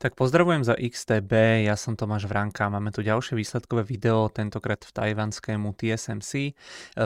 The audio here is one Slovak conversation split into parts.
Tak pozdravujem za XTB, ja som Tomáš Vranka, máme tu ďalšie výsledkové video, tentokrát v tajvanskému TSMC. E,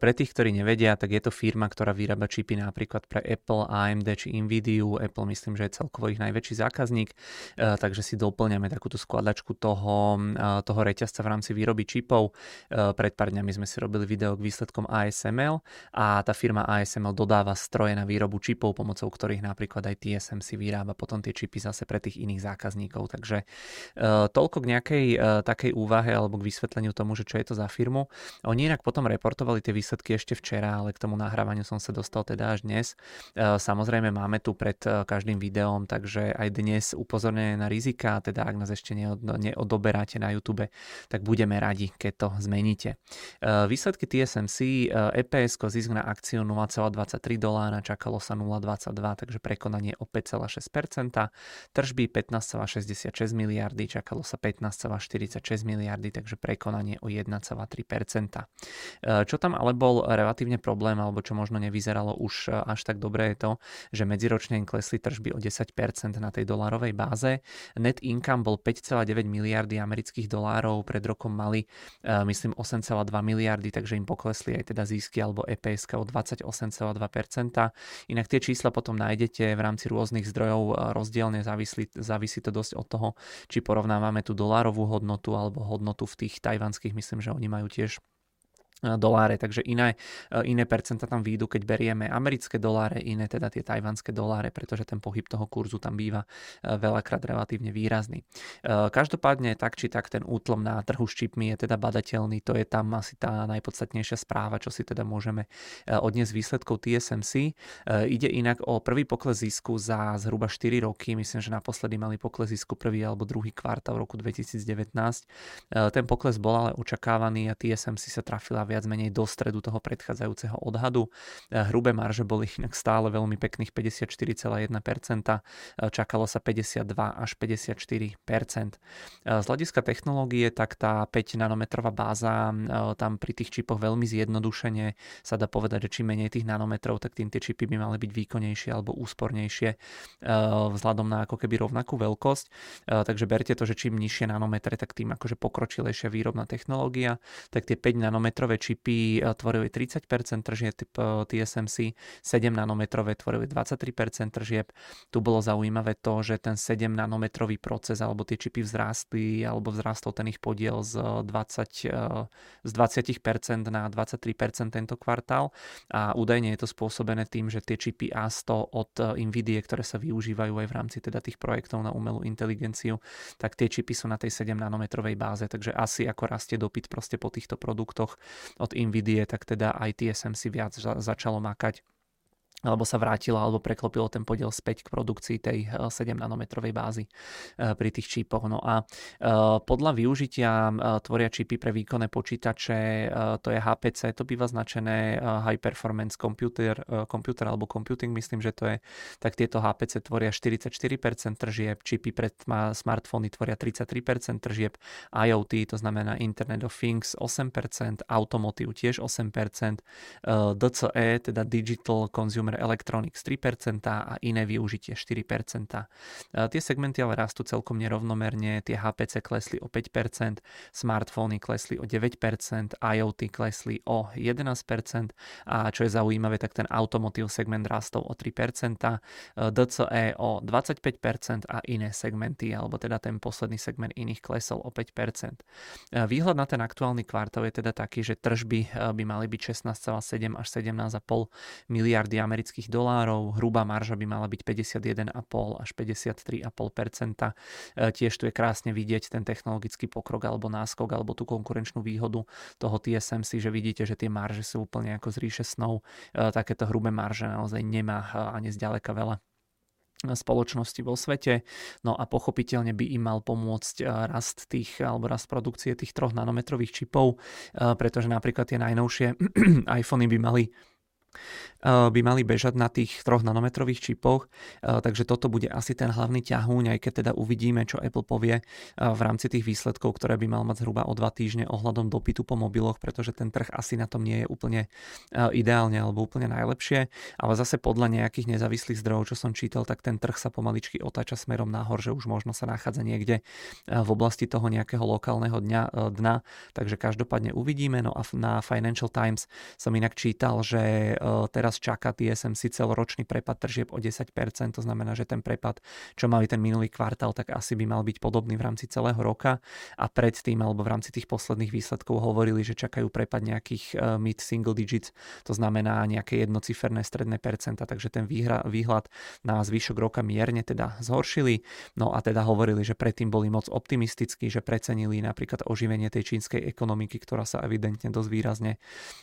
pre tých, ktorí nevedia, tak je to firma, ktorá vyrába čipy napríklad pre Apple, AMD či Nvidia. Apple myslím, že je celkovo ich najväčší zákazník, e, takže si doplňame takúto skladačku toho, e, toho reťazca v rámci výroby čipov. Pred pár dňami sme si robili video k výsledkom ASML a tá firma ASML dodáva stroje na výrobu čipov, pomocou ktorých napríklad aj TSMC vyrába potom tie čipy zase pre tých iných zákazníkov zákazníkov. Takže uh, toľko k nejakej uh, takej úvahe alebo k vysvetleniu tomu, že čo je to za firmu. Oni inak potom reportovali tie výsledky ešte včera, ale k tomu nahrávaniu som sa dostal teda až dnes. Uh, samozrejme máme tu pred každým videom, takže aj dnes upozornenie na rizika, teda ak nás ešte neod, neodoberáte na YouTube, tak budeme radi, keď to zmeníte. Výsledky TSMC, EPS zisk na akciu 0,23 dolára, čakalo sa 0,22, takže prekonanie o 5,6%, tržby 15, 1,66 miliardy, čakalo sa 15,46 miliardy, takže prekonanie o 1,3%. E, čo tam ale bol relatívne problém, alebo čo možno nevyzeralo už e, až tak dobre je to, že medziročne im klesli tržby o 10% na tej dolárovej báze. Net income bol 5,9 miliardy amerických dolárov, pred rokom mali e, myslím 8,2 miliardy, takže im poklesli aj teda zisky alebo EPS o 28,2%. Inak tie čísla potom nájdete v rámci rôznych zdrojov rozdielne, závisí, závisí to dosť od toho, či porovnávame tú dolárovú hodnotu alebo hodnotu v tých tajvanských, myslím, že oni majú tiež doláre, takže iné, iné percenta tam výjdu, keď berieme americké doláre, iné teda tie tajvanské doláre, pretože ten pohyb toho kurzu tam býva veľakrát relatívne výrazný. Každopádne tak či tak ten útlom na trhu s čipmi je teda badateľný, to je tam asi tá najpodstatnejšia správa, čo si teda môžeme odniesť výsledkov TSMC. Ide inak o prvý pokles zisku za zhruba 4 roky, myslím, že naposledy mali pokles zisku prvý alebo druhý kvartál roku 2019. Ten pokles bol ale očakávaný a TSMC sa trafila viac menej do stredu toho predchádzajúceho odhadu. Eh, hrubé marže boli inak stále veľmi pekných 54,1%, eh, čakalo sa 52 až 54%. Eh, z hľadiska technológie tak tá 5 nanometrová báza tam pri tých čipoch veľmi zjednodušene sa dá povedať, že čím menej tých nanometrov, tak tým tie čipy by mali byť výkonnejšie alebo úspornejšie vzhľadom na ako keby rovnakú veľkosť. Takže berte to, že čím nižšie nanometre, tak tým akože pokročilejšia výrobná technológia, tak tie 5 nanometrové čipy eh, tvorili 30% tržieb TSMC, 7 nanometrové tvorili 23% tržieb. Tu bolo zaujímavé to, že ten 7 nanometrový proces alebo tie čipy vzrástli alebo vzrástol ten ich podiel z, 20, eh, z 20% na 23% tento kvartál a údajne je to spôsobené tým, že tie čipy A100 od Nvidia, ktoré sa využívajú aj v rámci teda tých projektov na umelú inteligenciu, tak tie čipy sú na tej 7 nanometrovej báze, takže asi ako rastie dopyt proste po týchto produktoch, od Nvidie, tak teda aj TSMC viac začalo makať alebo sa vrátilo, alebo preklopilo ten podiel späť k produkcii tej 7 eh, nanometrovej bázy eh, pri tých čípoch. No a eh, podľa využitia tvoria čipy pre výkonné počítače, to je HPC, to býva značené High Performance Computer, computer alebo Computing, myslím, že to je, tak tieto HPC tvoria 44% tržieb, čipy pre smartfóny tvoria 33% tržieb, IoT, to znamená Internet of Things 8%, Automotive tiež 8%, DCE, teda Digital Consumer Consumer Electronics 3% a iné využitie 4%. Tie segmenty ale rastú celkom nerovnomerne, tie HPC klesli o 5%, smartfóny klesli o 9%, IoT klesli o 11% a čo je zaujímavé, tak ten automotív segment rastol o 3%, DCE o 25% a iné segmenty, alebo teda ten posledný segment iných klesol o 5%. Výhľad na ten aktuálny kvartál je teda taký, že tržby by mali byť 16,7 až 17,5 miliardy amerických amerických dolárov, hrubá marža by mala byť 51,5 až 53,5 e, Tiež tu je krásne vidieť ten technologický pokrok alebo náskok alebo tú konkurenčnú výhodu toho TSMC, že vidíte, že tie marže sú úplne ako z ríše snov. E, takéto hrubé marže naozaj nemá e, ani zďaleka veľa spoločnosti vo svete. No a pochopiteľne by im mal pomôcť rast tých, alebo rast produkcie tých troch nanometrových čipov, pretože napríklad tie najnovšie iPhony by mali by mali bežať na tých 3 nanometrových čipoch, takže toto bude asi ten hlavný ťahúň, aj keď teda uvidíme, čo Apple povie v rámci tých výsledkov, ktoré by mal mať zhruba o dva týždne ohľadom dopytu po mobiloch, pretože ten trh asi na tom nie je úplne ideálne alebo úplne najlepšie, ale zase podľa nejakých nezávislých zdrojov, čo som čítal, tak ten trh sa pomaličky otáča smerom nahor, že už možno sa nachádza niekde v oblasti toho nejakého lokálneho dňa, dna, takže každopádne uvidíme. No a na Financial Times som inak čítal, že teraz teraz čaká TSMC celoročný prepad tržieb o 10%, to znamená, že ten prepad, čo mali ten minulý kvartál, tak asi by mal byť podobný v rámci celého roka a predtým alebo v rámci tých posledných výsledkov hovorili, že čakajú prepad nejakých e, mid single digits, to znamená nejaké jednociferné stredné percenta, takže ten výhra, výhľad na zvyšok roka mierne teda zhoršili. No a teda hovorili, že predtým boli moc optimistickí, že precenili napríklad oživenie tej čínskej ekonomiky, ktorá sa evidentne dosť výrazne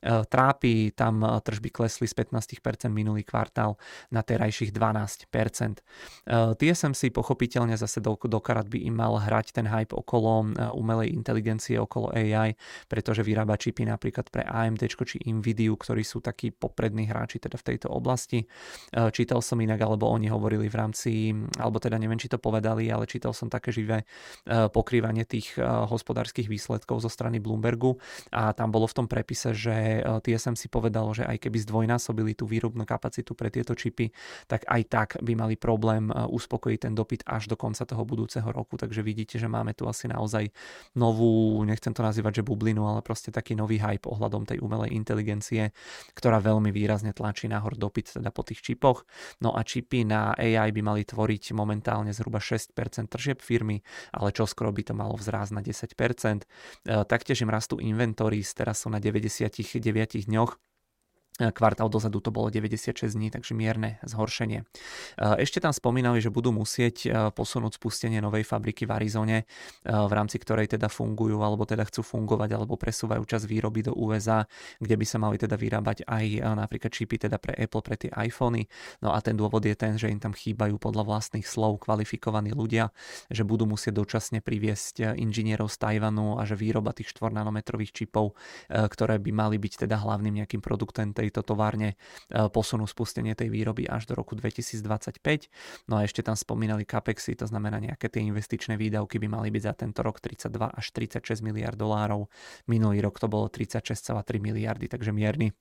e, trápi. Tam tržby klesli z 15% minulý kvartál na terajších 12%. TSMC pochopiteľne zase do, do karat by im mal hrať ten hype okolo e, umelej inteligencie, okolo AI, pretože vyrába čipy napríklad pre AMD či Nvidia, ktorí sú takí poprední hráči teda v tejto oblasti. E, čítal som inak, alebo oni hovorili v rámci, alebo teda neviem, či to povedali, ale čítal som také živé e, pokrývanie tých hospodárskych výsledkov zo strany Bloombergu a tam bolo v tom prepise, že TSMC povedalo, že aj keby zdvojnásobili tú výrobnú kapacitu pre tieto čipy, tak aj tak by mali problém e, uspokojiť ten dopyt až do konca toho budúceho roku. Takže vidíte, že máme tu asi naozaj novú, nechcem to nazývať, že bublinu, ale proste taký nový hype ohľadom tej umelej inteligencie, ktorá veľmi výrazne tlačí nahor dopyt teda po tých čipoch. No a čipy na AI by mali tvoriť momentálne zhruba 6% tržieb firmy, ale čo skoro by to malo vzrásť na 10%. E, taktiež im rastú inventories, teraz sú na 99 dňoch kvartál dozadu to bolo 96 dní, takže mierne zhoršenie. Ešte tam spomínali, že budú musieť e, posunúť spustenie novej fabriky v Arizone, e, v rámci ktorej teda fungujú, alebo teda chcú fungovať, alebo presúvajú čas výroby do USA, kde by sa mali teda vyrábať aj e, napríklad čipy teda pre Apple, pre tie iPhony. No a ten dôvod je ten, že im tam chýbajú podľa vlastných slov kvalifikovaní ľudia, že budú musieť dočasne priviesť inžinierov z Tajvanu a že výroba tých 4 nanometrových čipov, ktoré by mali byť teda hlavným nejakým produktom tej tejto továrne e, posunú spustenie tej výroby až do roku 2025. No a ešte tam spomínali capexy, to znamená nejaké tie investičné výdavky by mali byť za tento rok 32 až 36 miliard dolárov. Minulý rok to bolo 36,3 miliardy, takže mierny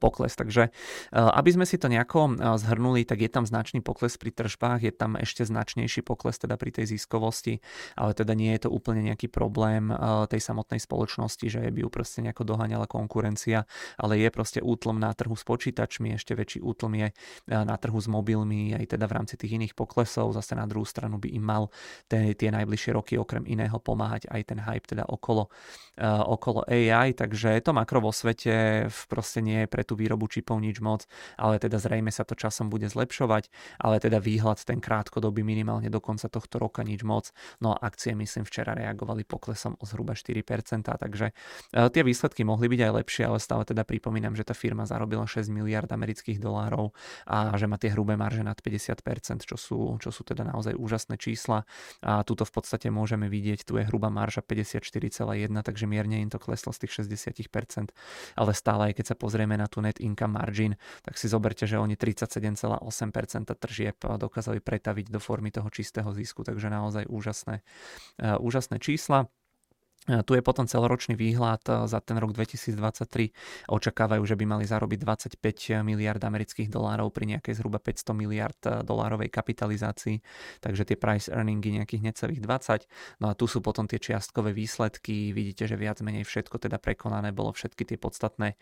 pokles. Takže aby sme si to nejako zhrnuli, tak je tam značný pokles pri tržbách, je tam ešte značnejší pokles teda pri tej ziskovosti, ale teda nie je to úplne nejaký problém tej samotnej spoločnosti, že by ju proste nejako doháňala konkurencia, ale je proste útlom na trhu s počítačmi, ešte väčší útlom je na trhu s mobilmi, aj teda v rámci tých iných poklesov, zase na druhú stranu by im mal tie, tie najbližšie roky okrem iného pomáhať aj ten hype teda okolo, okolo AI, takže to makro vo svete proste nie je pre tú výrobu čipov nič moc, ale teda zrejme sa to časom bude zlepšovať, ale teda výhľad ten krátkodobý minimálne do konca tohto roka nič moc. No a akcie myslím včera reagovali poklesom o zhruba 4%, takže e, tie výsledky mohli byť aj lepšie, ale stále teda pripomínam, že tá firma zarobila 6 miliard amerických dolárov a že má tie hrubé marže nad 50%, čo sú, čo sú teda naozaj úžasné čísla. A tuto v podstate môžeme vidieť, tu je hrubá marža 54,1, takže mierne im to kleslo z tých 60%, ale stále aj keď sa pozrieme pozrieme na tú net income margin, tak si zoberte, že oni 37,8% tržieb dokázali pretaviť do formy toho čistého zisku, takže naozaj úžasné, eh, úžasné čísla. Tu je potom celoročný výhľad za ten rok 2023. Očakávajú, že by mali zarobiť 25 miliard amerických dolárov pri nejakej zhruba 500 miliard dolárovej kapitalizácii, takže tie price earningy nejakých necelých 20. No a tu sú potom tie čiastkové výsledky. Vidíte, že viac menej všetko teda prekonané bolo všetky tie podstatné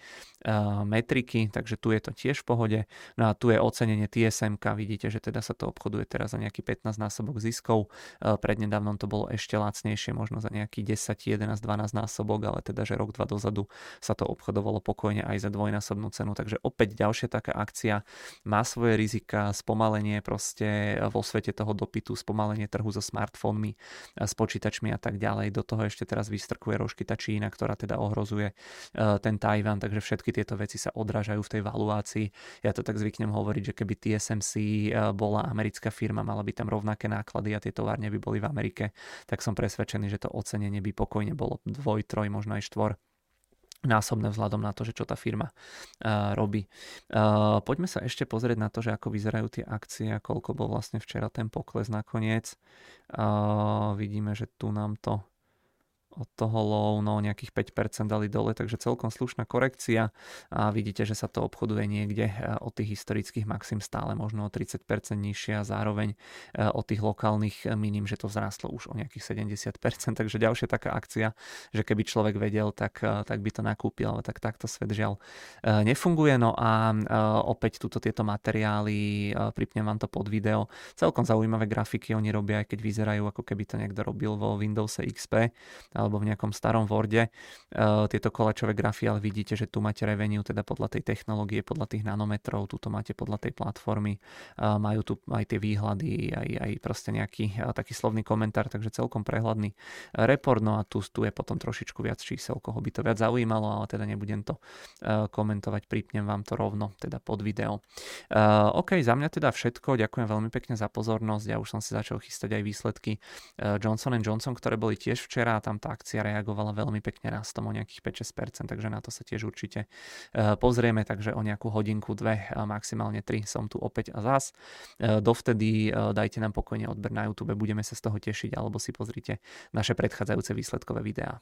metriky, takže tu je to tiež v pohode. No a tu je ocenenie TSM, vidíte, že teda sa to obchoduje teraz za nejaký 15 násobok ziskov. Uh, prednedávnom to bolo ešte lacnejšie, možno za nejaký 10 11-12 násobok, ale teda, že rok, dva dozadu sa to obchodovalo pokojne aj za dvojnásobnú cenu. Takže opäť ďalšia taká akcia má svoje rizika, spomalenie proste vo svete toho dopytu, spomalenie trhu so smartfónmi, s počítačmi a tak ďalej. Do toho ešte teraz vystrkuje rožky tá Čína, ktorá teda ohrozuje e, ten Tajvan, takže všetky tieto veci sa odrážajú v tej valuácii. Ja to tak zvyknem hovoriť, že keby TSMC e, bola americká firma, mala by tam rovnaké náklady a tie továrne by boli v Amerike, tak som presvedčený, že to ocenenie by pokojne bolo dvoj, troj, možno aj štvor násobné vzhľadom na to, že čo tá firma uh, robí. Uh, poďme sa ešte pozrieť na to, že ako vyzerajú tie akcie a koľko bol vlastne včera ten pokles nakoniec. Uh, vidíme, že tu nám to od toho low no nejakých 5% dali dole, takže celkom slušná korekcia. A vidíte, že sa to obchoduje niekde e, od tých historických maxim stále možno o 30% nižšie a zároveň e, od tých lokálnych minim, že to vzrástlo už o nejakých 70%, takže ďalšia taká akcia, že keby človek vedel, tak, e, tak by to nakúpil, ale tak takto svet žiaľ nefunguje. No a opäť túto tieto materiály, pripnem vám to pod video, celkom zaujímavé grafiky oni robia, aj keď vyzerajú ako keby to niekto robil vo Windows XP, alebo v nejakom starom Worde uh, tieto kolačové grafy, ale vidíte, že tu máte revenue teda podľa tej technológie, podľa tých nanometrov, tu to máte podľa tej platformy, uh, majú tu aj tie výhľady, aj, aj proste nejaký uh, taký slovný komentár, takže celkom prehľadný report, no a tu, tu je potom trošičku viac čísel, koho by to viac zaujímalo, ale teda nebudem to komentovať, pripnem vám to rovno teda pod video. OK, za mňa teda všetko, ďakujem veľmi pekne za pozornosť, ja už som si začal chystať aj výsledky Johnson Johnson, ktoré boli tiež včera, tam tá akcia reagovala veľmi pekne rastom o nejakých 5-6%, takže na to sa tiež určite e, pozrieme, takže o nejakú hodinku, dve, maximálne tri som tu opäť a zás. E, dovtedy e, dajte nám pokojne odber na YouTube, budeme sa z toho tešiť, alebo si pozrite naše predchádzajúce výsledkové videá.